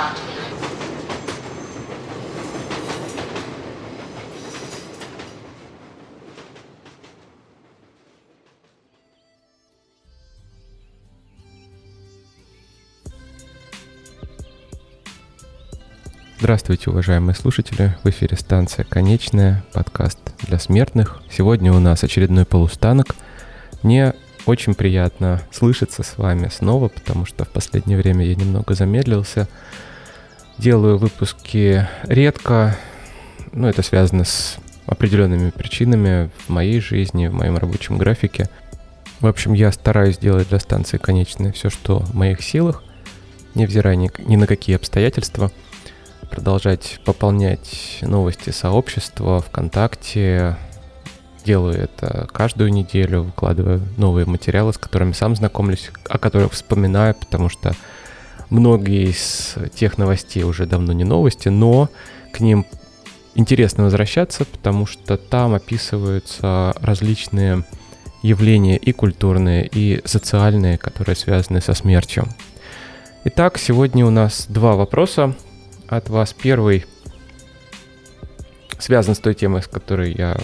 останки. Здравствуйте, уважаемые слушатели. В эфире станция «Конечная», подкаст для смертных. Сегодня у нас очередной полустанок. Мне очень приятно слышаться с вами снова, потому что в последнее время я немного замедлился. Делаю выпуски редко. Ну, это связано с определенными причинами в моей жизни, в моем рабочем графике. В общем, я стараюсь делать для станции «Конечная» все, что в моих силах, невзирая ни, ни на какие обстоятельства – продолжать пополнять новости сообщества ВКонтакте. Делаю это каждую неделю, выкладываю новые материалы, с которыми сам знакомлюсь, о которых вспоминаю, потому что многие из тех новостей уже давно не новости, но к ним интересно возвращаться, потому что там описываются различные явления и культурные, и социальные, которые связаны со смертью. Итак, сегодня у нас два вопроса, от вас. Первый связан с той темой, с которой я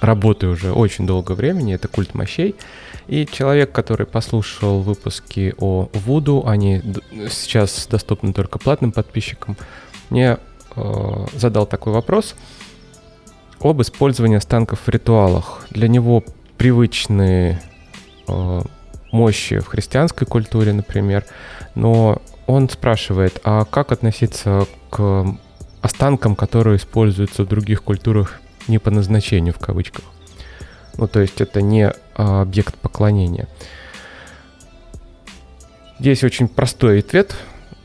работаю уже очень долгое времени, это культ мощей. И человек, который послушал выпуски о Вуду, они сейчас доступны только платным подписчикам, мне э, задал такой вопрос об использовании останков в ритуалах. Для него привычные э, мощи в христианской культуре, например, но он спрашивает, а как относиться к останкам, которые используются в других культурах не по назначению в кавычках? Ну, то есть это не а, объект поклонения. Здесь очень простой ответ,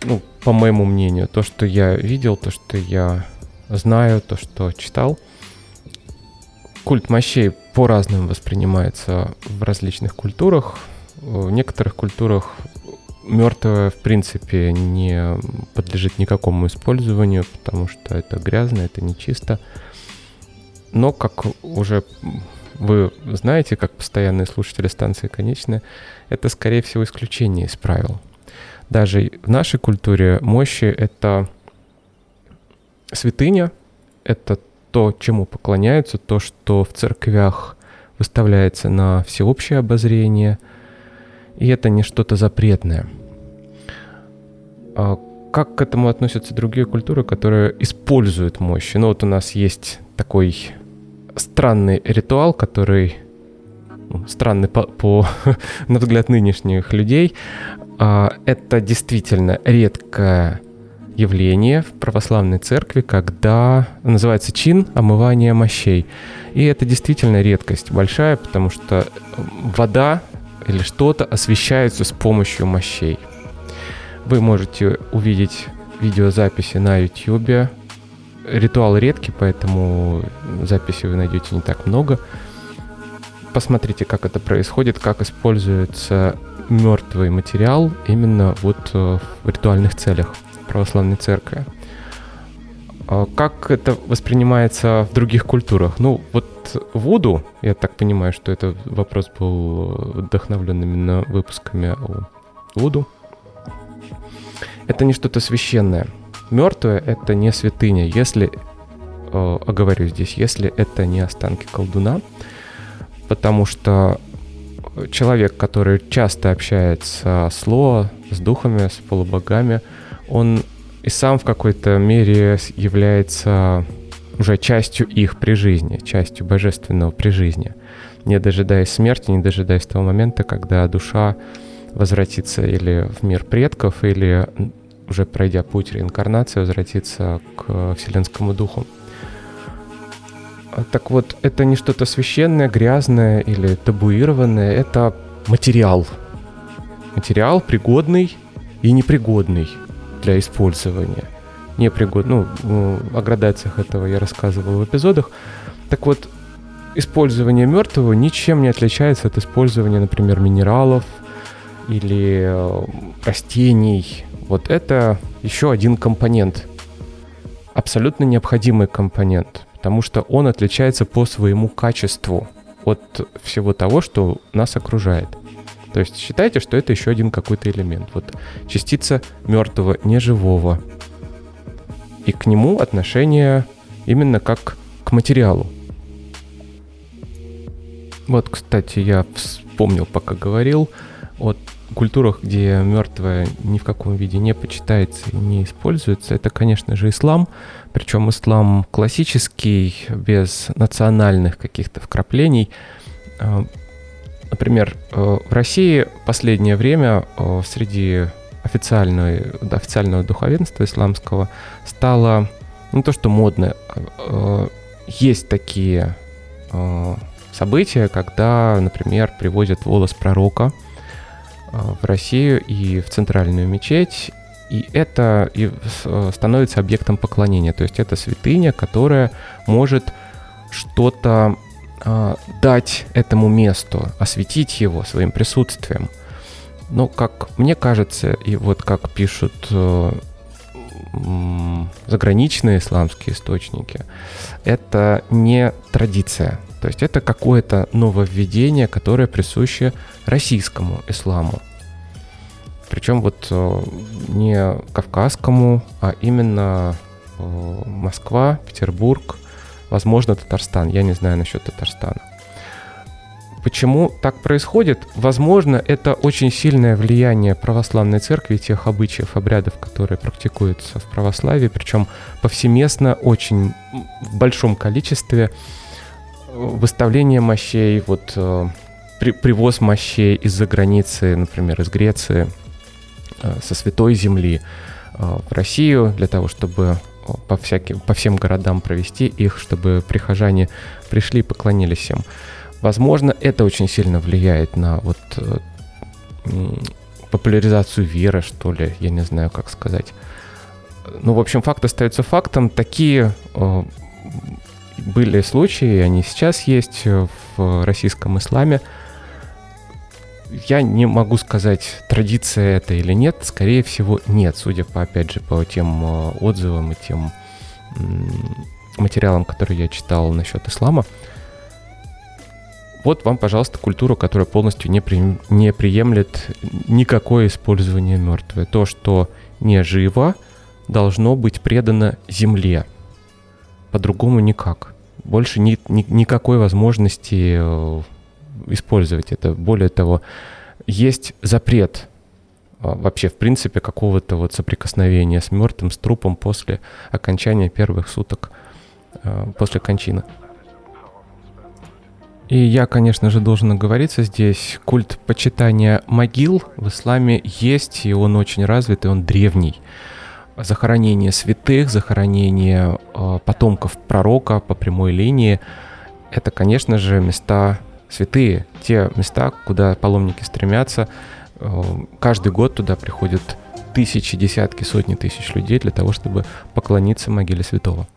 ну, по моему мнению, то, что я видел, то, что я знаю, то, что читал. Культ мощей по-разному воспринимается в различных культурах. В некоторых культурах мертвое, в принципе, не подлежит никакому использованию, потому что это грязно, это нечисто. Но, как уже вы знаете, как постоянные слушатели станции конечная, это, скорее всего, исключение из правил. Даже в нашей культуре мощи — это святыня, это то, чему поклоняются, то, что в церквях выставляется на всеобщее обозрение — и это не что-то запретное. А как к этому относятся другие культуры, которые используют мощи? Ну вот у нас есть такой странный ритуал, который ну, странный по, по на взгляд нынешних людей. А, это действительно редкое явление в православной церкви, когда называется чин омывания мощей. И это действительно редкость большая, потому что вода или что-то освещается с помощью мощей. Вы можете увидеть видеозаписи на YouTube. Ритуал редкий, поэтому записи вы найдете не так много. Посмотрите, как это происходит, как используется мертвый материал именно вот э, в ритуальных целях православной церкви. А как это воспринимается в других культурах? Ну, вот Вуду, я так понимаю, что это вопрос был вдохновлен именно выпусками о Вуду. Это не что-то священное. Мертвое — это не святыня. Если, э, оговорю здесь, если это не останки колдуна, потому что человек, который часто общается с Лоа, с духами, с полубогами, он и сам в какой-то мере является уже частью их при жизни, частью божественного при жизни, не дожидаясь смерти, не дожидаясь того момента, когда душа возвратится или в мир предков, или уже пройдя путь реинкарнации, возвратится к Вселенскому Духу. Так вот, это не что-то священное, грязное или табуированное, это материал. Материал пригодный и непригодный для использования. Непригодный, ну, о градациях этого я рассказывал в эпизодах. Так вот, использование мертвого ничем не отличается от использования, например, минералов или э, растений. Вот это еще один компонент, абсолютно необходимый компонент, потому что он отличается по своему качеству от всего того, что нас окружает. То есть считайте, что это еще один какой-то элемент. Вот частица мертвого, неживого, и к нему отношение именно как к материалу. Вот, кстати, я вспомнил, пока говорил, о культурах, где мертвое ни в каком виде не почитается и не используется, это, конечно же, ислам. Причем ислам классический, без национальных каких-то вкраплений. А, например, э, в России последнее время э, среди официального, официального духовенства исламского стало не то что модно, э, есть такие события, когда, например, привозят волос пророка в Россию и в центральную мечеть, и это и становится объектом поклонения. То есть это святыня, которая может что-то э, дать этому месту, осветить его своим присутствием. Но, как мне кажется, и вот как пишут э, заграничные исламские источники, это не традиция. То есть это какое-то нововведение, которое присуще российскому исламу. Причем вот э, не кавказскому, а именно э, Москва, Петербург, возможно, Татарстан. Я не знаю насчет Татарстана. Почему так происходит? Возможно, это очень сильное влияние православной церкви, тех обычаев, обрядов, которые практикуются в православии, причем повсеместно, очень в большом количестве выставление мощей, вот э, при, привоз мощей из-за границы, например, из Греции, э, со Святой Земли э, в Россию для того, чтобы по, всяким, по всем городам провести их, чтобы прихожане пришли и поклонились им. Возможно, это очень сильно влияет на вот популяризацию веры, что ли, я не знаю, как сказать. Ну, в общем, факт остается фактом. Такие были случаи, они сейчас есть в российском исламе. Я не могу сказать, традиция это или нет. Скорее всего, нет, судя по, опять же, по тем э, отзывам и тем материалам, которые я читал насчет ислама. Вот вам, пожалуйста, культура, которая полностью не, при, не приемлет никакое использование мертвое. То, что не живо, должно быть предано земле. По-другому никак. Больше ни, ни, никакой возможности э, использовать это. Более того, есть запрет а, вообще, в принципе, какого-то вот соприкосновения с мертвым, с трупом после окончания первых суток э, после кончины. И я, конечно же, должен оговориться здесь. Культ почитания могил в исламе есть, и он очень развит, и он древний. Захоронение святых, захоронение э, потомков пророка по прямой линии — это, конечно же, места святые, те места, куда паломники стремятся. Э, каждый год туда приходят тысячи, десятки, сотни тысяч людей для того, чтобы поклониться могиле святого.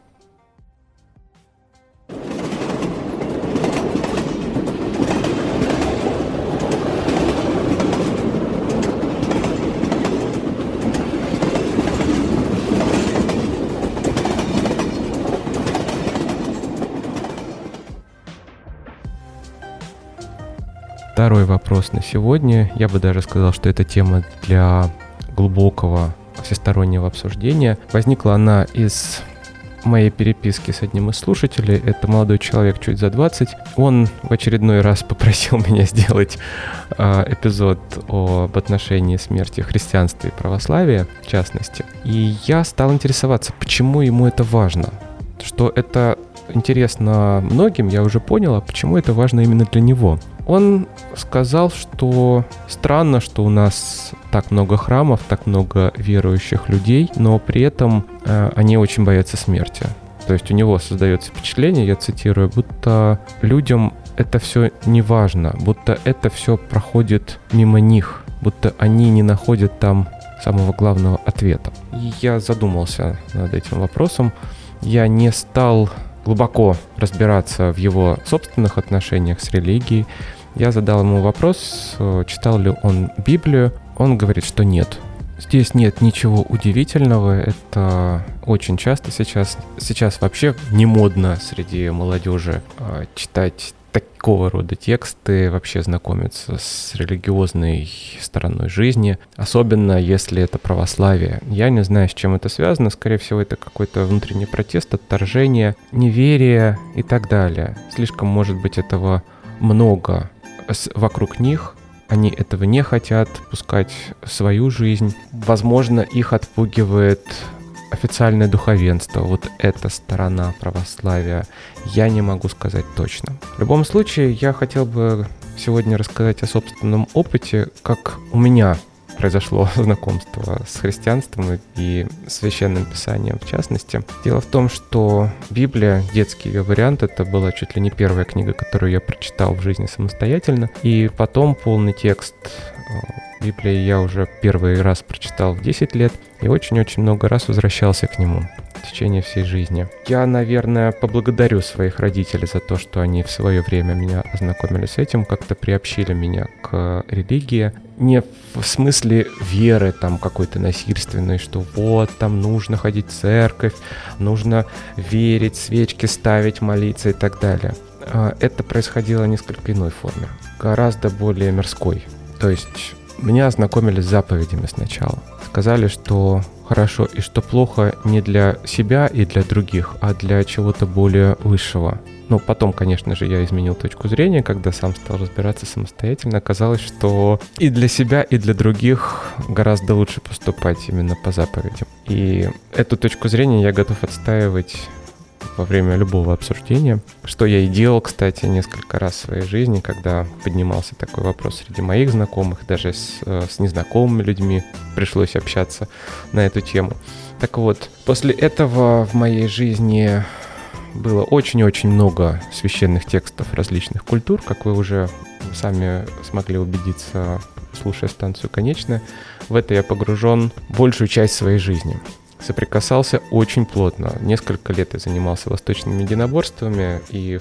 Второй вопрос на сегодня. Я бы даже сказал, что это тема для глубокого всестороннего обсуждения. Возникла она из моей переписки с одним из слушателей. Это молодой человек, чуть за 20. Он в очередной раз попросил меня сделать э, эпизод об отношении смерти христианства и православия, в частности. И я стал интересоваться, почему ему это важно. Что это интересно многим, я уже понял, а почему это важно именно для него. Он сказал, что странно, что у нас так много храмов, так много верующих людей, но при этом э, они очень боятся смерти. То есть у него создается впечатление, я цитирую, будто людям это все не важно, будто это все проходит мимо них, будто они не находят там самого главного ответа. И я задумался над этим вопросом. Я не стал глубоко разбираться в его собственных отношениях с религией, я задал ему вопрос, э, читал ли он Библию. Он говорит, что нет. Здесь нет ничего удивительного, это очень часто сейчас, сейчас вообще не модно среди молодежи э, читать так, такого рода тексты вообще знакомиться с религиозной стороной жизни, особенно если это православие. Я не знаю, с чем это связано, скорее всего, это какой-то внутренний протест, отторжение, неверие и так далее. Слишком, может быть, этого много вокруг них, они этого не хотят пускать свою жизнь. Возможно, их отпугивает официальное духовенство, вот эта сторона православия, я не могу сказать точно. В любом случае, я хотел бы сегодня рассказать о собственном опыте, как у меня произошло знакомство с христианством и священным писанием в частности. Дело в том, что Библия, детский ее вариант, это была чуть ли не первая книга, которую я прочитал в жизни самостоятельно. И потом полный текст э, Библии я уже первый раз прочитал в 10 лет и очень-очень много раз возвращался к нему в течение всей жизни. Я, наверное, поблагодарю своих родителей за то, что они в свое время меня ознакомили с этим, как-то приобщили меня к религии. Не в смысле веры там какой-то насильственной, что вот там нужно ходить в церковь, нужно верить, свечки ставить, молиться и так далее. А, это происходило в несколько иной форме, гораздо более мирской. То есть меня ознакомили с заповедями сначала. Сказали, что хорошо и что плохо не для себя и для других, а для чего-то более высшего. Ну, потом, конечно же, я изменил точку зрения, когда сам стал разбираться самостоятельно. Оказалось, что и для себя, и для других гораздо лучше поступать именно по заповедям. И эту точку зрения я готов отстаивать во время любого обсуждения, что я и делал, кстати, несколько раз в своей жизни, когда поднимался такой вопрос среди моих знакомых, даже с, э, с незнакомыми людьми пришлось общаться на эту тему. Так вот, после этого в моей жизни было очень-очень много священных текстов различных культур, как вы уже сами смогли убедиться, слушая станцию «Конечная». В это я погружен большую часть своей жизни соприкасался очень плотно. Несколько лет я занимался восточными единоборствами, и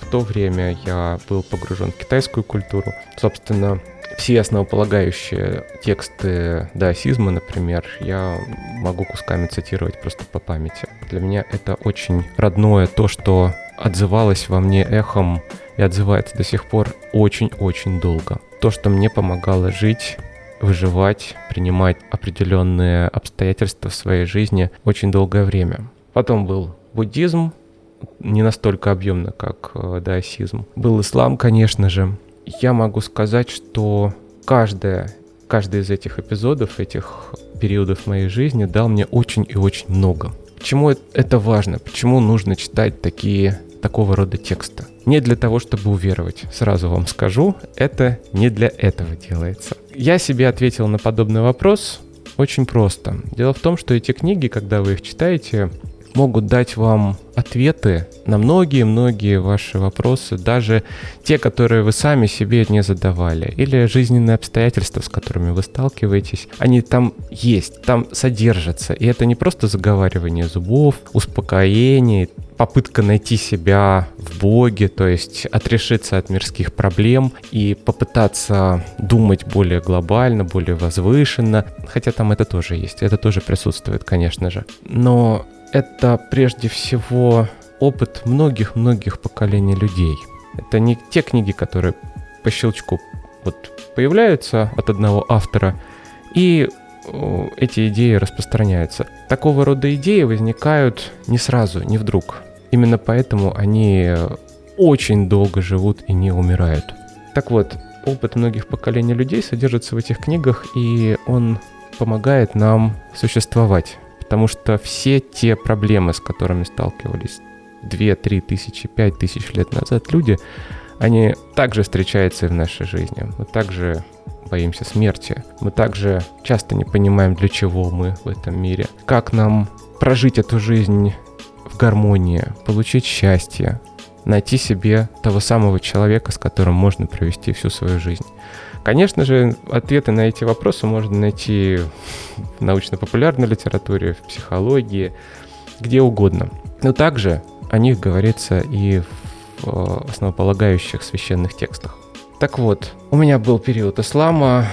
в то время я был погружен в китайскую культуру. Собственно, все основополагающие тексты даосизма, например, я могу кусками цитировать просто по памяти. Для меня это очень родное, то, что отзывалось во мне эхом и отзывается до сих пор очень-очень долго. То, что мне помогало жить выживать, принимать определенные обстоятельства в своей жизни очень долгое время. Потом был буддизм, не настолько объемно, как э, даосизм. Был ислам, конечно же. Я могу сказать, что каждая, каждый из этих эпизодов, этих периодов моей жизни дал мне очень и очень много. Почему это важно? Почему нужно читать такие такого рода текста. Не для того, чтобы уверовать. Сразу вам скажу, это не для этого делается. Я себе ответил на подобный вопрос очень просто. Дело в том, что эти книги, когда вы их читаете, могут дать вам ответы на многие-многие ваши вопросы, даже те, которые вы сами себе не задавали, или жизненные обстоятельства, с которыми вы сталкиваетесь, они там есть, там содержатся. И это не просто заговаривание зубов, успокоение, попытка найти себя в Боге, то есть отрешиться от мирских проблем и попытаться думать более глобально, более возвышенно, хотя там это тоже есть, это тоже присутствует, конечно же. Но это прежде всего опыт многих-многих поколений людей. Это не те книги, которые по щелчку вот появляются от одного автора, и эти идеи распространяются. Такого рода идеи возникают не сразу, не вдруг. Именно поэтому они очень долго живут и не умирают. Так вот, опыт многих поколений людей содержится в этих книгах, и он помогает нам существовать Потому что все те проблемы, с которыми сталкивались 2-3 тысячи, 5 тысяч лет назад люди, они также встречаются и в нашей жизни. Мы также боимся смерти. Мы также часто не понимаем, для чего мы в этом мире. Как нам прожить эту жизнь гармонии, получить счастье, найти себе того самого человека, с которым можно провести всю свою жизнь. Конечно же, ответы на эти вопросы можно найти в научно-популярной литературе, в психологии, где угодно. Но также о них говорится и в э, основополагающих священных текстах. Так вот, у меня был период ислама.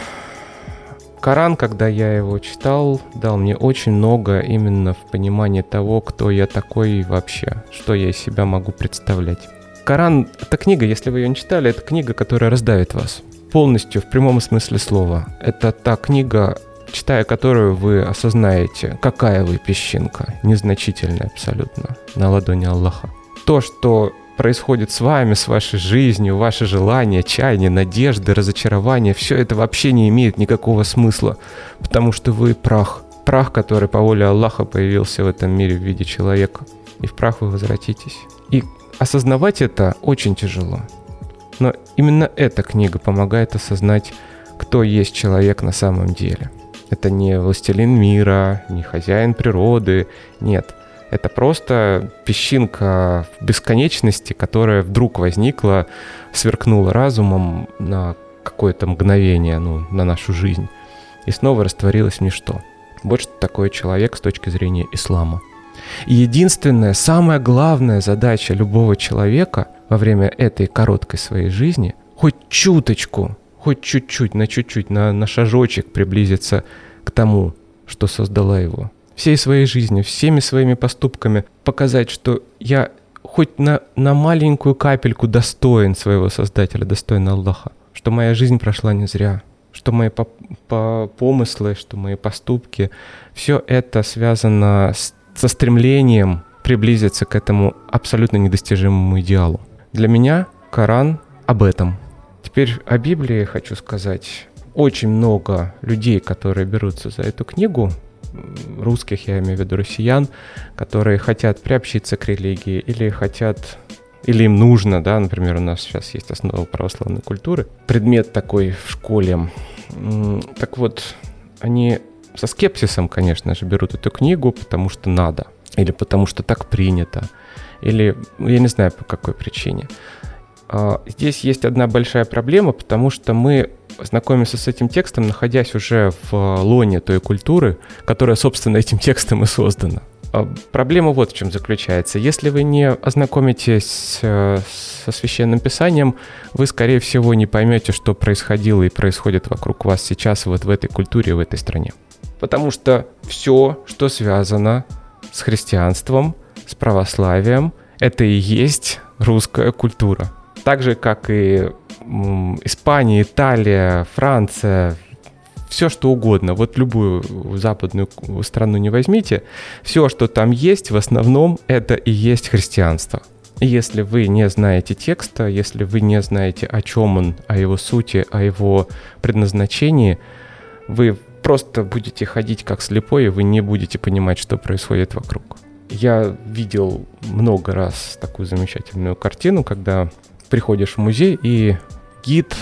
Коран, когда я его читал, дал мне очень много именно в понимании того, кто я такой вообще, что я из себя могу представлять. Коран — это книга, если вы ее не читали, это книга, которая раздавит вас. Полностью, в прямом смысле слова. Это та книга, читая которую вы осознаете, какая вы песчинка, незначительная абсолютно, на ладони Аллаха. То, что происходит с вами, с вашей жизнью, ваши желания, чаяния, надежды, разочарования, все это вообще не имеет никакого смысла, потому что вы прах. Прах, который по воле Аллаха появился в этом мире в виде человека. И в прах вы возвратитесь. И осознавать это очень тяжело. Но именно эта книга помогает осознать, кто есть человек на самом деле. Это не властелин мира, не хозяин природы, нет – это просто песчинка в бесконечности, которая вдруг возникла, сверкнула разумом на какое-то мгновение, ну, на нашу жизнь, и снова растворилась в ничто. Вот что такое человек с точки зрения ислама. И единственная, самая главная задача любого человека во время этой короткой своей жизни хоть чуточку, хоть чуть-чуть, на чуть-чуть, на, на шажочек приблизиться к тому, что создала его всей своей жизнью, всеми своими поступками показать, что я хоть на, на маленькую капельку достоин своего Создателя, достоин Аллаха, что моя жизнь прошла не зря, что мои по, по помыслы, что мои поступки, все это связано с, со стремлением приблизиться к этому абсолютно недостижимому идеалу. Для меня Коран об этом. Теперь о Библии хочу сказать. Очень много людей, которые берутся за эту книгу, русских, я имею в виду россиян, которые хотят приобщиться к религии или хотят или им нужно, да, например, у нас сейчас есть основа православной культуры, предмет такой в школе. Так вот, они со скепсисом, конечно же, берут эту книгу, потому что надо, или потому что так принято, или я не знаю по какой причине. А, здесь есть одна большая проблема, потому что мы знакомимся с этим текстом, находясь уже в э, лоне той культуры, которая, собственно, этим текстом и создана. А проблема вот в чем заключается. Если вы не ознакомитесь э, со священным писанием, вы, скорее всего, не поймете, что происходило и происходит вокруг вас сейчас вот в этой культуре, в этой стране. Потому что все, что связано с христианством, с православием, это и есть русская культура. Так же, как и Испания, Италия, Франция, все что угодно, вот любую западную страну не возьмите, все, что там есть, в основном это и есть христианство. Если вы не знаете текста, если вы не знаете, о чем он, о его сути, о его предназначении, вы просто будете ходить как слепой, и вы не будете понимать, что происходит вокруг. Я видел много раз такую замечательную картину, когда приходишь в музей и гид,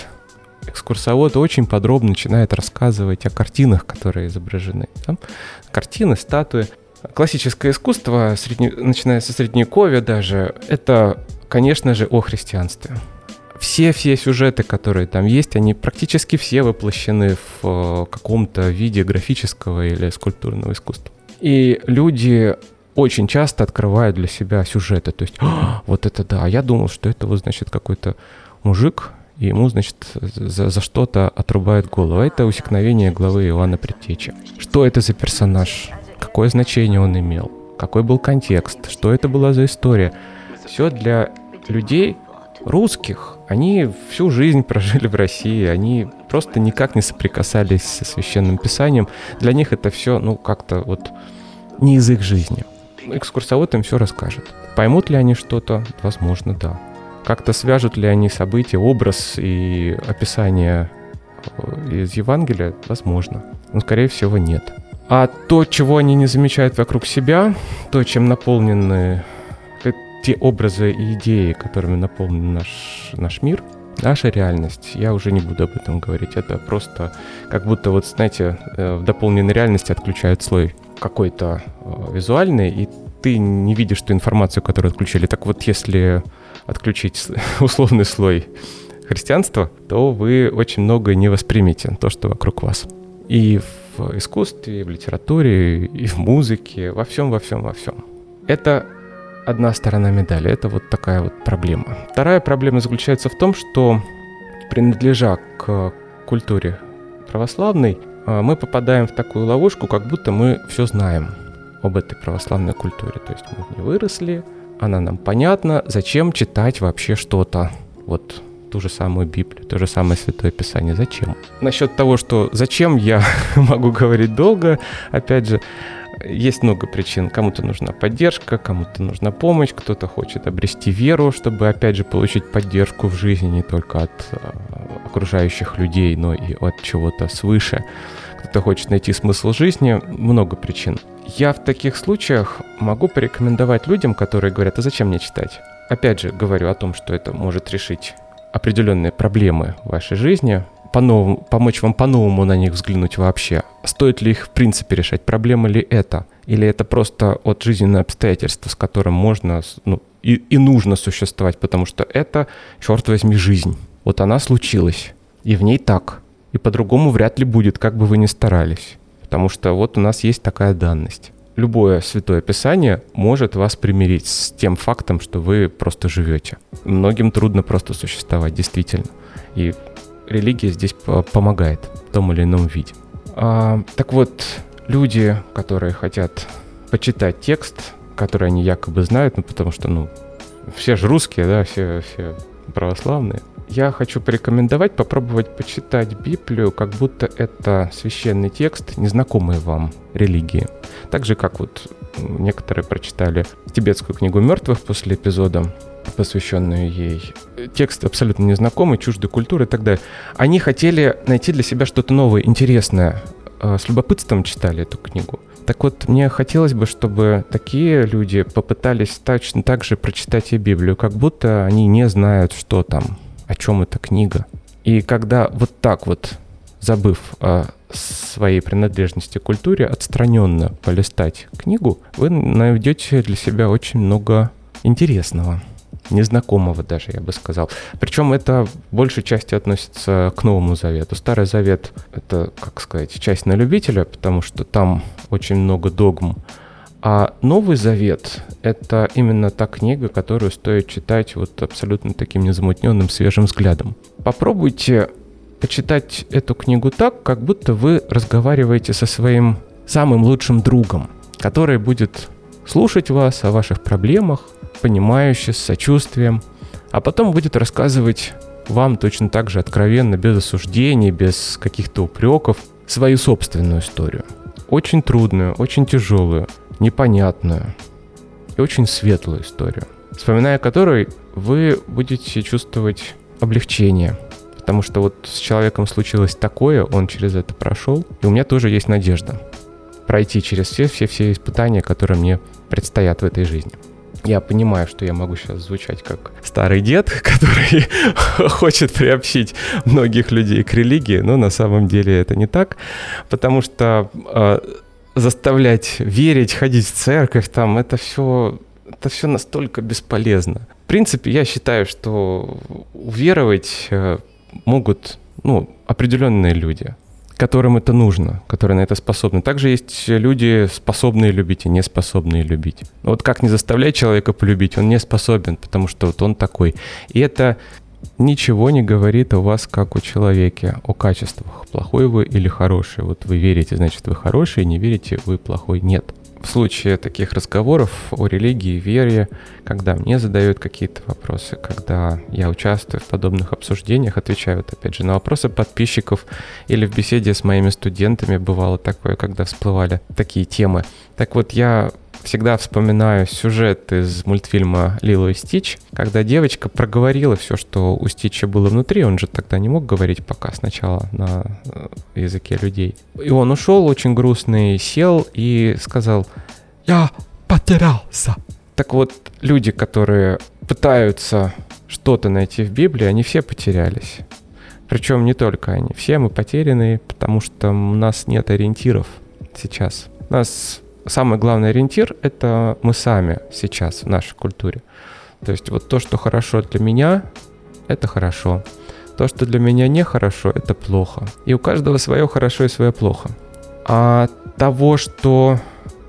экскурсовод очень подробно начинает рассказывать о картинах, которые изображены. Там картины, статуи. Классическое искусство, средне... начиная со средневековья даже, это, конечно же, о христианстве. Все-все сюжеты, которые там есть, они практически все воплощены в э, каком-то виде графического или скульптурного искусства. И люди очень часто открывают для себя сюжеты. То есть, вот это да, я думал, что это вот, значит, какой-то мужик и ему, значит, за, за что-то отрубают голову. Это усекновение главы Иоанна Предтечи. Что это за персонаж? Какое значение он имел? Какой был контекст? Что это была за история? Все для людей русских. Они всю жизнь прожили в России, они просто никак не соприкасались со священным писанием. Для них это все, ну, как-то вот не язык жизни. Экскурсовод им все расскажет. Поймут ли они что-то? Возможно, да. Как-то свяжут ли они события, образ и описание э, из Евангелия? Возможно. Но, скорее всего, нет. А то, чего они не замечают вокруг себя, то, чем наполнены э, те образы и идеи, которыми наполнен наш, наш мир, наша реальность, я уже не буду об этом говорить. Это просто как будто, вот знаете, э, в дополненной реальности отключают слой какой-то визуальный, и ты не видишь ту информацию, которую отключили. Так вот, если отключить условный слой христианства, то вы очень много не воспримете то, что вокруг вас. И в искусстве, и в литературе, и в музыке, во всем, во всем, во всем. Это одна сторона медали, это вот такая вот проблема. Вторая проблема заключается в том, что принадлежа к культуре православной, мы попадаем в такую ловушку, как будто мы все знаем об этой православной культуре. То есть мы в ней выросли, она нам понятна, зачем читать вообще что-то? Вот ту же самую Библию, то же самое Святое Писание. Зачем? Насчет того, что зачем, я могу говорить долго. Опять же, есть много причин. Кому-то нужна поддержка, кому-то нужна помощь, кто-то хочет обрести веру, чтобы, опять же, получить поддержку в жизни не только от э, окружающих людей, но и от чего-то свыше. Кто-то хочет найти смысл жизни. Много причин. Я в таких случаях могу порекомендовать людям, которые говорят, а зачем мне читать? Опять же, говорю о том, что это может решить определенные проблемы в вашей жизни, по-новому, помочь вам по-новому на них взглянуть вообще. Стоит ли их в принципе решать? Проблема ли это? Или это просто от жизненного обстоятельства, с которым можно ну, и, и нужно существовать, потому что это, черт возьми, жизнь. Вот она случилась, и в ней так. И по-другому вряд ли будет, как бы вы ни старались потому что вот у нас есть такая данность. Любое святое писание может вас примирить с тем фактом, что вы просто живете. Многим трудно просто существовать, действительно. И религия здесь помогает в том или ином виде. А, так вот, люди, которые хотят почитать текст, который они якобы знают, ну потому что, ну, все же русские, да, все, все православные, я хочу порекомендовать попробовать почитать Библию, как будто это священный текст, незнакомый вам религии. Так же, как вот некоторые прочитали тибетскую книгу мертвых после эпизода, посвященную ей. Текст абсолютно незнакомый, чуждой культуры и так далее. Они хотели найти для себя что-то новое, интересное. А, с любопытством читали эту книгу. Так вот, мне хотелось бы, чтобы такие люди попытались точно так же прочитать и Библию, как будто они не знают, что там, о чем эта книга. И когда вот так вот, забыв о своей принадлежности к культуре, отстраненно полистать книгу, вы найдете для себя очень много интересного незнакомого даже, я бы сказал. Причем это большей части относится к Новому Завету. Старый Завет — это, как сказать, часть на любителя, потому что там очень много догм а Новый Завет — это именно та книга, которую стоит читать вот абсолютно таким незамутненным, свежим взглядом. Попробуйте почитать эту книгу так, как будто вы разговариваете со своим самым лучшим другом, который будет слушать вас о ваших проблемах, понимающе, с сочувствием, а потом будет рассказывать вам точно так же откровенно, без осуждений, без каких-то упреков, свою собственную историю. Очень трудную, очень тяжелую, непонятную и очень светлую историю, вспоминая которой вы будете чувствовать облегчение, потому что вот с человеком случилось такое, он через это прошел, и у меня тоже есть надежда пройти через все-все-все испытания, которые мне предстоят в этой жизни. Я понимаю, что я могу сейчас звучать как старый дед, который хочет приобщить многих людей к религии, но на самом деле это не так, потому что а, заставлять верить, ходить в церковь, там, это все, это все настолько бесполезно. В принципе, я считаю, что уверовать э, могут ну, определенные люди, которым это нужно, которые на это способны. Также есть люди, способные любить и не способные любить. Вот как не заставлять человека полюбить, он не способен, потому что вот он такой. И это ничего не говорит о вас как о человеке, о качествах, плохой вы или хороший. Вот вы верите, значит вы хороший, не верите, вы плохой. Нет. В случае таких разговоров о религии, вере, когда мне задают какие-то вопросы, когда я участвую в подобных обсуждениях, отвечаю вот опять же на вопросы подписчиков или в беседе с моими студентами бывало такое, когда всплывали такие темы. Так вот, я всегда вспоминаю сюжет из мультфильма «Лило и Стич», когда девочка проговорила все, что у Стича было внутри. Он же тогда не мог говорить пока сначала на э, языке людей. И он ушел очень грустный, сел и сказал «Я потерялся». Так вот, люди, которые пытаются что-то найти в Библии, они все потерялись. Причем не только они. Все мы потеряны, потому что у нас нет ориентиров сейчас. У нас самый главный ориентир — это мы сами сейчас в нашей культуре. То есть вот то, что хорошо для меня, это хорошо. То, что для меня нехорошо, это плохо. И у каждого свое хорошо и свое плохо. А того, что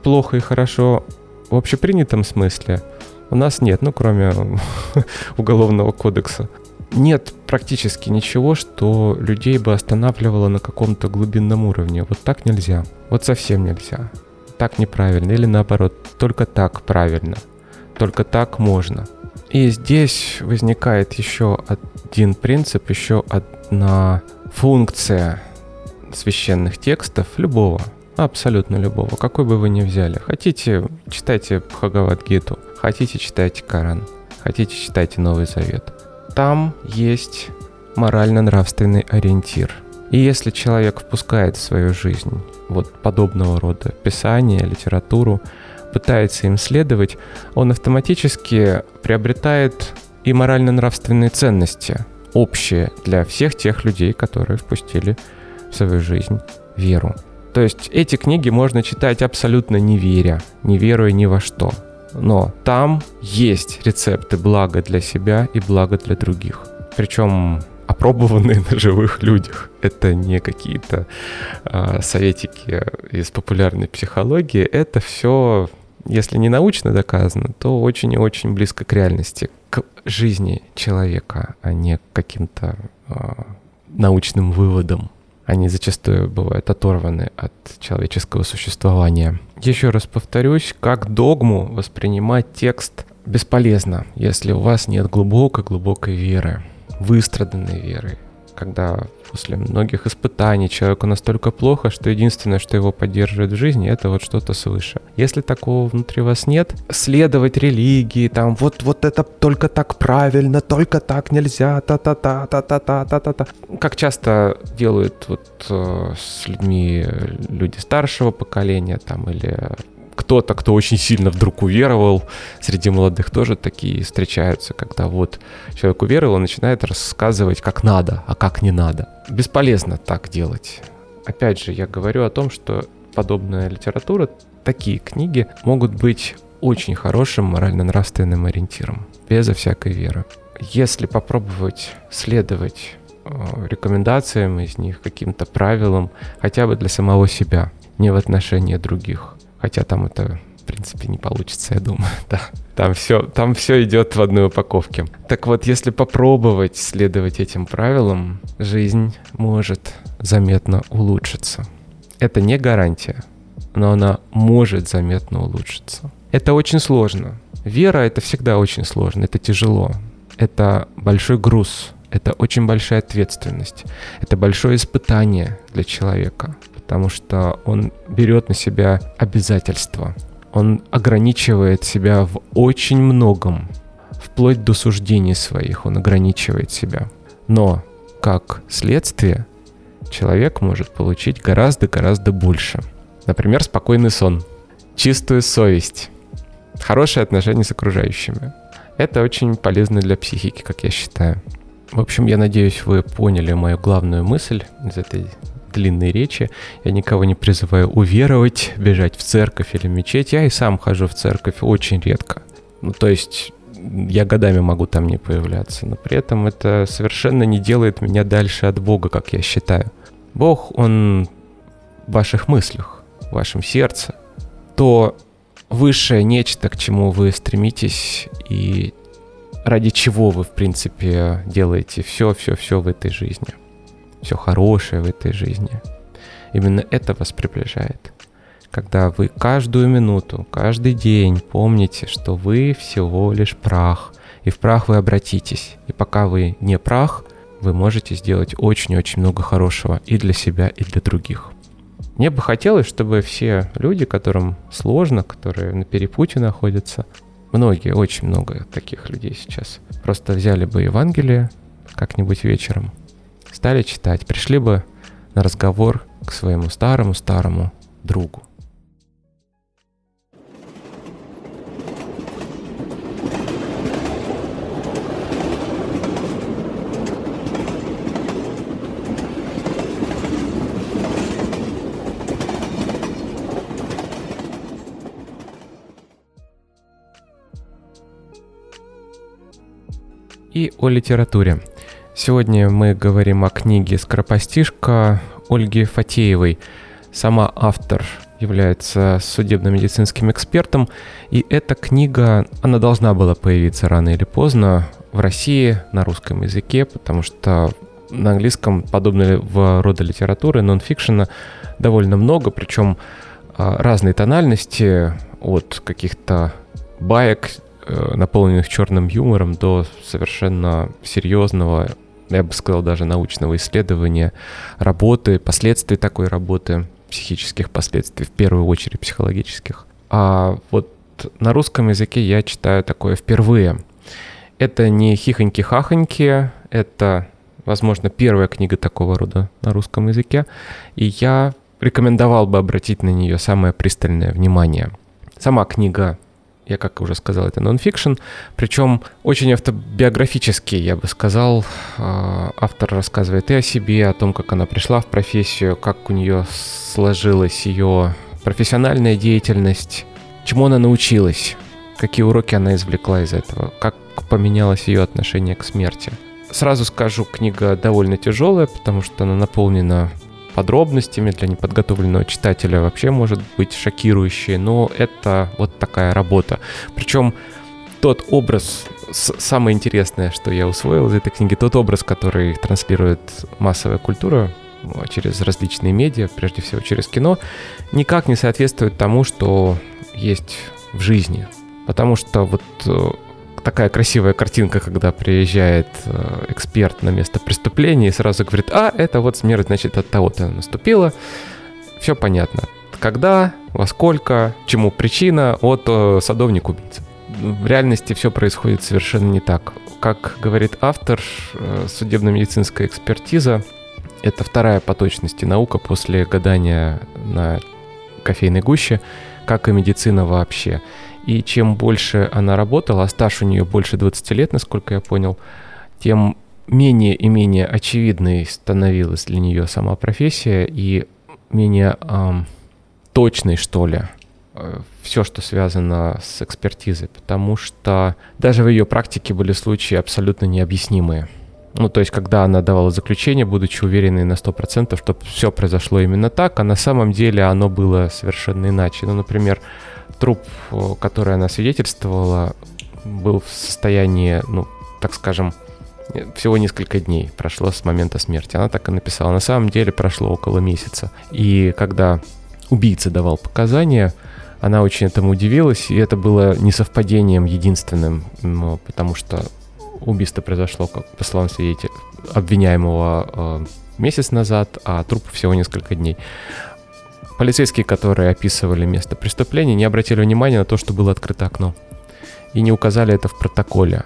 плохо и хорошо в общепринятом смысле, у нас нет, ну кроме уголовного кодекса. Нет практически ничего, что людей бы останавливало на каком-то глубинном уровне. Вот так нельзя. Вот совсем нельзя так неправильно, или наоборот, только так правильно. только так можно. И здесь возникает еще один принцип, еще одна функция священных текстов любого, абсолютно любого, какой бы вы ни взяли. Хотите, читайте Бхагавадгиту, хотите, читайте Коран, хотите, читайте Новый Завет. Там есть морально-нравственный ориентир. И если человек впускает в свою жизнь вот подобного рода писание, литературу, пытается им следовать, он автоматически приобретает и морально-нравственные ценности, общие для всех тех людей, которые впустили в свою жизнь веру. То есть эти книги можно читать абсолютно не веря, не веруя ни во что. Но там есть рецепты блага для себя и блага для других. Причем опробованные на живых людях. Это не какие-то э, советики из популярной психологии. Это все, если не научно доказано, то очень и очень близко к реальности, к жизни человека, а не к каким-то э, научным выводам. Они зачастую бывают оторваны от человеческого существования. Еще раз повторюсь, как догму воспринимать текст бесполезно, если у вас нет глубокой-глубокой веры выстраданной верой, когда после многих испытаний человеку настолько плохо, что единственное, что его поддерживает в жизни, это вот что-то свыше. Если такого внутри вас нет, следовать религии, там, вот, вот это только так правильно, только так нельзя, та-та-та-та-та-та-та-та. Как часто делают вот э, с людьми люди старшего поколения, там, или кто-то, кто очень сильно вдруг уверовал, среди молодых тоже такие встречаются, когда вот человек уверовал начинает рассказывать, как надо, а как не надо. Бесполезно так делать. Опять же, я говорю о том, что подобная литература, такие книги могут быть очень хорошим морально-нравственным ориентиром, безо всякой веры. Если попробовать следовать э, рекомендациям из них, каким-то правилам, хотя бы для самого себя, не в отношении других, Хотя там это, в принципе, не получится, я думаю. Да. Там все, там все идет в одной упаковке. Так вот, если попробовать следовать этим правилам, жизнь может заметно улучшиться. Это не гарантия, но она может заметно улучшиться. Это очень сложно. Вера — это всегда очень сложно, это тяжело. Это большой груз, это очень большая ответственность, это большое испытание для человека потому что он берет на себя обязательства. Он ограничивает себя в очень многом, вплоть до суждений своих он ограничивает себя. Но как следствие человек может получить гораздо-гораздо больше. Например, спокойный сон, чистую совесть, хорошие отношения с окружающими. Это очень полезно для психики, как я считаю. В общем, я надеюсь, вы поняли мою главную мысль из этой длинной речи. Я никого не призываю уверовать, бежать в церковь или мечеть. Я и сам хожу в церковь очень редко. Ну, то есть я годами могу там не появляться, но при этом это совершенно не делает меня дальше от Бога, как я считаю. Бог, Он в ваших мыслях, в вашем сердце. То высшее нечто, к чему вы стремитесь и ради чего вы, в принципе, делаете все-все-все в этой жизни – все хорошее в этой жизни. Именно это вас приближает. Когда вы каждую минуту, каждый день помните, что вы всего лишь прах, и в прах вы обратитесь. И пока вы не прах, вы можете сделать очень-очень много хорошего и для себя, и для других. Мне бы хотелось, чтобы все люди, которым сложно, которые на перепуте находятся, многие, очень много таких людей сейчас, просто взяли бы Евангелие как-нибудь вечером – стали читать, пришли бы на разговор к своему старому-старому другу. и о литературе. Сегодня мы говорим о книге «Скоропостижка» Ольги Фатеевой. Сама автор является судебно-медицинским экспертом, и эта книга, она должна была появиться рано или поздно в России на русском языке, потому что на английском подобного рода литературы, нон-фикшена, довольно много, причем а, разные тональности от каких-то баек э, наполненных черным юмором, до совершенно серьезного, я бы сказал, даже научного исследования работы, последствий такой работы, психических последствий, в первую очередь психологических. А вот на русском языке я читаю такое впервые. Это не хихоньки-хахоньки, это, возможно, первая книга такого рода на русском языке, и я рекомендовал бы обратить на нее самое пристальное внимание. Сама книга, я как уже сказал, это нонфикшн, причем очень автобиографический, я бы сказал. А, автор рассказывает и о себе, о том, как она пришла в профессию, как у нее сложилась ее профессиональная деятельность, чему она научилась, какие уроки она извлекла из этого, как поменялось ее отношение к смерти. Сразу скажу, книга довольно тяжелая, потому что она наполнена подробностями для неподготовленного читателя вообще может быть шокирующей, но это вот такая работа. Причем тот образ, самое интересное, что я усвоил из этой книги, тот образ, который транслирует массовая культура через различные медиа, прежде всего через кино, никак не соответствует тому, что есть в жизни. Потому что вот э, такая красивая картинка, когда приезжает э, эксперт на место преступления и сразу говорит, а, это вот смерть, значит, от того-то наступила. Все понятно. Когда, во сколько, чему причина, от э, садовник-убийца. В реальности все происходит совершенно не так. Как говорит автор, судебно-медицинская экспертиза — это вторая по точности наука после гадания на кофейной гуще — как и медицина вообще. И чем больше она работала, а стаж у нее больше 20 лет, насколько я понял, тем менее и менее очевидной становилась для нее сама профессия и менее эм, точной, что ли, э, все, что связано с экспертизой, потому что даже в ее практике были случаи абсолютно необъяснимые. Ну, то есть, когда она давала заключение, будучи уверенной на 100%, что все произошло именно так, а на самом деле оно было совершенно иначе. Ну, например, труп, который она свидетельствовала, был в состоянии, ну, так скажем, всего несколько дней прошло с момента смерти. Она так и написала. На самом деле прошло около месяца. И когда убийца давал показания, она очень этому удивилась, и это было не совпадением единственным, потому что Убийство произошло, как по словам свидетеля, обвиняемого э, месяц назад, а труп всего несколько дней. Полицейские, которые описывали место преступления, не обратили внимания на то, что было открыто окно. И не указали это в протоколе.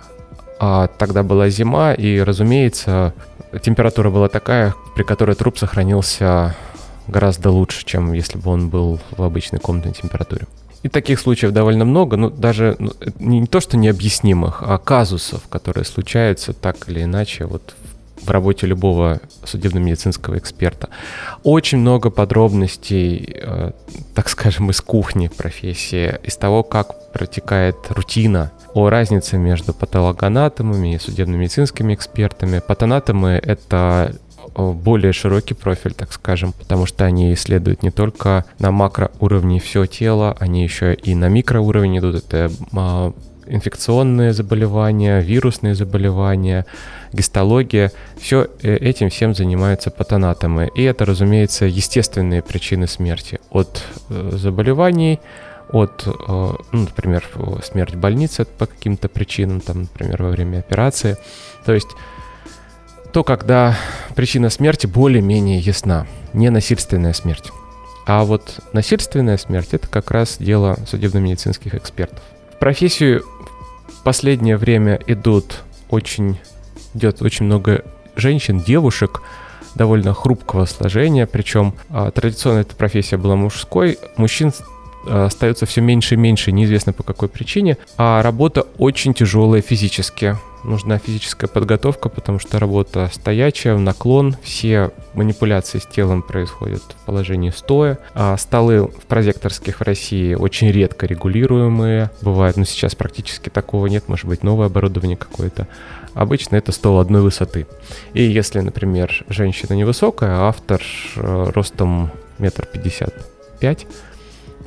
А тогда была зима, и, разумеется, температура была такая, при которой труп сохранился гораздо лучше, чем если бы он был в обычной комнатной температуре. И таких случаев довольно много, ну даже ну, не то, что необъяснимых, а казусов, которые случаются так или иначе вот в работе любого судебно-медицинского эксперта. Очень много подробностей, э, так скажем, из кухни профессии, из того, как протекает рутина, о разнице между патологоанатомами и судебно-медицинскими экспертами. Патанатомы — это более широкий профиль, так скажем, потому что они исследуют не только на макроуровне все тело, они еще и на микроуровне идут. Это а, инфекционные заболевания, вирусные заболевания, гистология. Все э, этим всем занимаются патанатомы. И это, разумеется, естественные причины смерти. От э, заболеваний, от, э, ну, например, смерть в больнице по каким-то причинам, там, например, во время операции. То есть то когда причина смерти более-менее ясна, не насильственная смерть. А вот насильственная смерть – это как раз дело судебно-медицинских экспертов. В профессию в последнее время идут очень, идет очень много женщин, девушек, довольно хрупкого сложения, причем а, традиционно эта профессия была мужской, мужчин а, остается все меньше и меньше, неизвестно по какой причине, а работа очень тяжелая физически нужна физическая подготовка, потому что работа стоячая, в наклон, все манипуляции с телом происходят в положении стоя, а столы в прозекторских в России очень редко регулируемые, бывает, но сейчас практически такого нет, может быть новое оборудование какое-то. Обычно это стол одной высоты. И если, например, женщина невысокая, а автор э, ростом метр пятьдесят пять,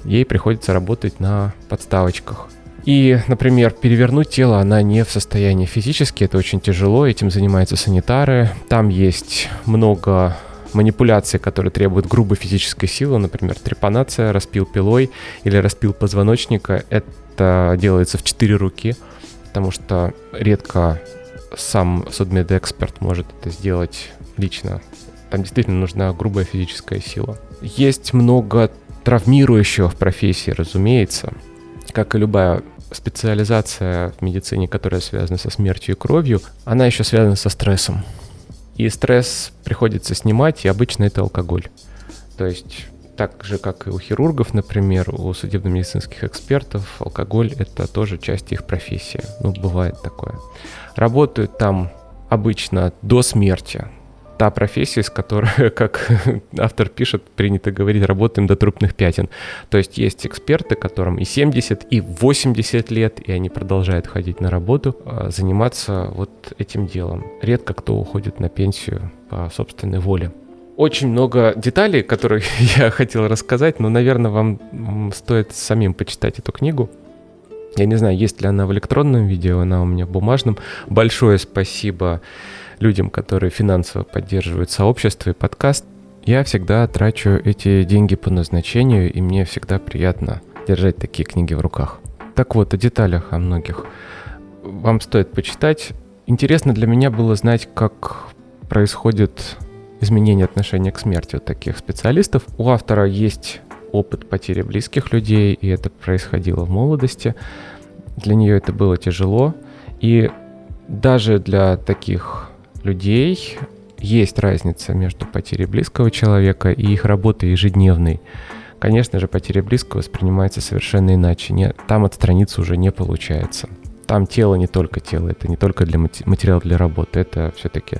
ей приходится работать на подставочках. И, например, перевернуть тело она не в состоянии физически, это очень тяжело, этим занимаются санитары. Там есть много манипуляции, которые требуют грубой физической силы, например, трепанация, распил пилой или распил позвоночника, это делается в четыре руки, потому что редко сам судмедэксперт может это сделать лично. Там действительно нужна грубая физическая сила. Есть много травмирующего в профессии, разумеется. Как и любая специализация в медицине, которая связана со смертью и кровью, она еще связана со стрессом. И стресс приходится снимать, и обычно это алкоголь. То есть так же, как и у хирургов, например, у судебно-медицинских экспертов, алкоголь — это тоже часть их профессии. Ну, бывает такое. Работают там обычно до смерти, та профессия, с которой, как автор пишет, принято говорить, работаем до трупных пятен. То есть есть эксперты, которым и 70, и 80 лет, и они продолжают ходить на работу, а, заниматься вот этим делом. Редко кто уходит на пенсию по собственной воле. Очень много деталей, которые я хотел рассказать, но, наверное, вам стоит самим почитать эту книгу. Я не знаю, есть ли она в электронном видео, она у меня в бумажном. Большое спасибо людям, которые финансово поддерживают сообщество и подкаст, я всегда трачу эти деньги по назначению, и мне всегда приятно держать такие книги в руках. Так вот, о деталях о многих. Вам стоит почитать. Интересно для меня было знать, как происходит изменение отношения к смерти у таких специалистов. У автора есть опыт потери близких людей, и это происходило в молодости. Для нее это было тяжело. И даже для таких людей есть разница между потерей близкого человека и их работой ежедневной. Конечно же, потеря близкого воспринимается совершенно иначе. Не, там отстраниться уже не получается. Там тело не только тело, это не только для материал для работы, это все-таки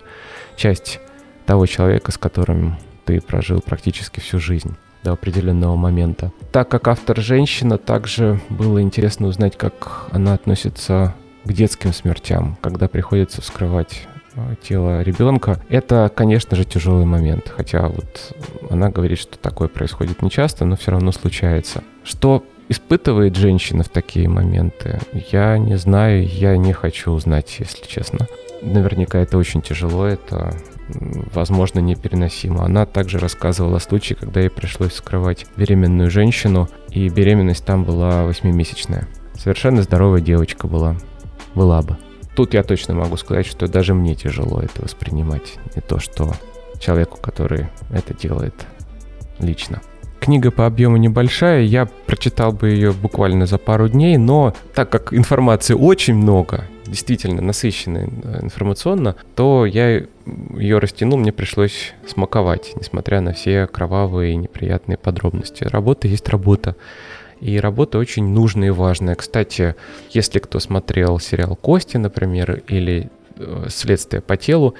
часть того человека, с которым ты прожил практически всю жизнь до определенного момента. Так как автор женщина, также было интересно узнать, как она относится к детским смертям, когда приходится вскрывать Э, тело ребенка, это, конечно же, тяжелый момент. Хотя вот она говорит, что такое происходит нечасто, но все равно случается. Что испытывает женщина в такие моменты, я не знаю, я не хочу узнать, если честно. Наверняка это очень тяжело, это, возможно, непереносимо. Она также рассказывала о случае, когда ей пришлось скрывать беременную женщину, и беременность там была восьмимесячная. Совершенно здоровая девочка была. Была бы. Тут я точно могу сказать, что даже мне тяжело это воспринимать. Не то, что человеку, который это делает лично. Книга по объему небольшая, я прочитал бы ее буквально за пару дней, но так как информации очень много, действительно насыщенная информационно, то я ее растянул, мне пришлось смаковать, несмотря на все кровавые и неприятные подробности. Работа есть работа. И работа очень нужная и важная. Кстати, если кто смотрел сериал «Кости», например, или э, «Следствие по телу»,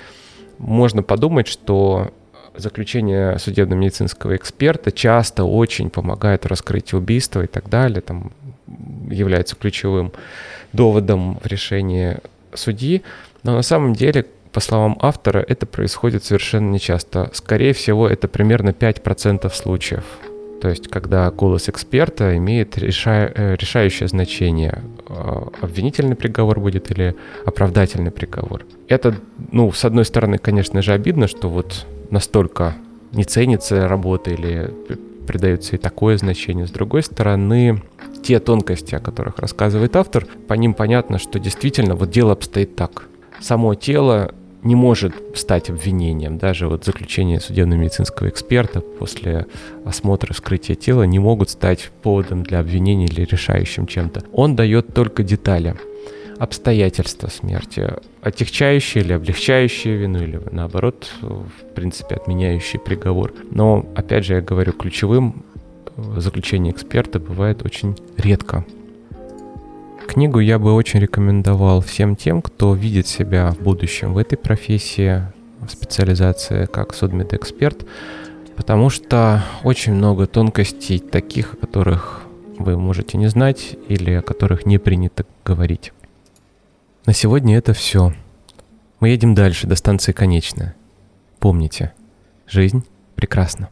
можно подумать, что заключение судебно-медицинского эксперта часто очень помогает в раскрытии убийства и так далее, там является ключевым доводом в решении судьи. Но на самом деле, по словам автора, это происходит совершенно нечасто. Скорее всего, это примерно 5% случаев. То есть, когда голос эксперта имеет реша... Э, решающее значение, э, обвинительный приговор будет или оправдательный приговор. Это, ну, с одной стороны, конечно же, обидно, что вот настолько не ценится работа или придается и такое значение. С другой стороны, те тонкости, о которых рассказывает автор, по ним понятно, что действительно вот дело обстоит так. Само тело не может стать обвинением. Даже вот заключение судебно-медицинского эксперта после осмотра вскрытия тела не могут стать поводом для обвинения или решающим чем-то. Он дает только детали обстоятельства смерти, отягчающие или облегчающие вину, или наоборот, в принципе, отменяющие приговор. Но, опять же, я говорю, ключевым заключение эксперта бывает очень редко. Книгу я бы очень рекомендовал всем тем, кто видит себя в будущем в этой профессии, в специализации как судмедэксперт, потому что очень много тонкостей таких, о которых вы можете не знать или о которых не принято говорить. На сегодня это все. Мы едем дальше, до станции конечная. Помните, жизнь прекрасна.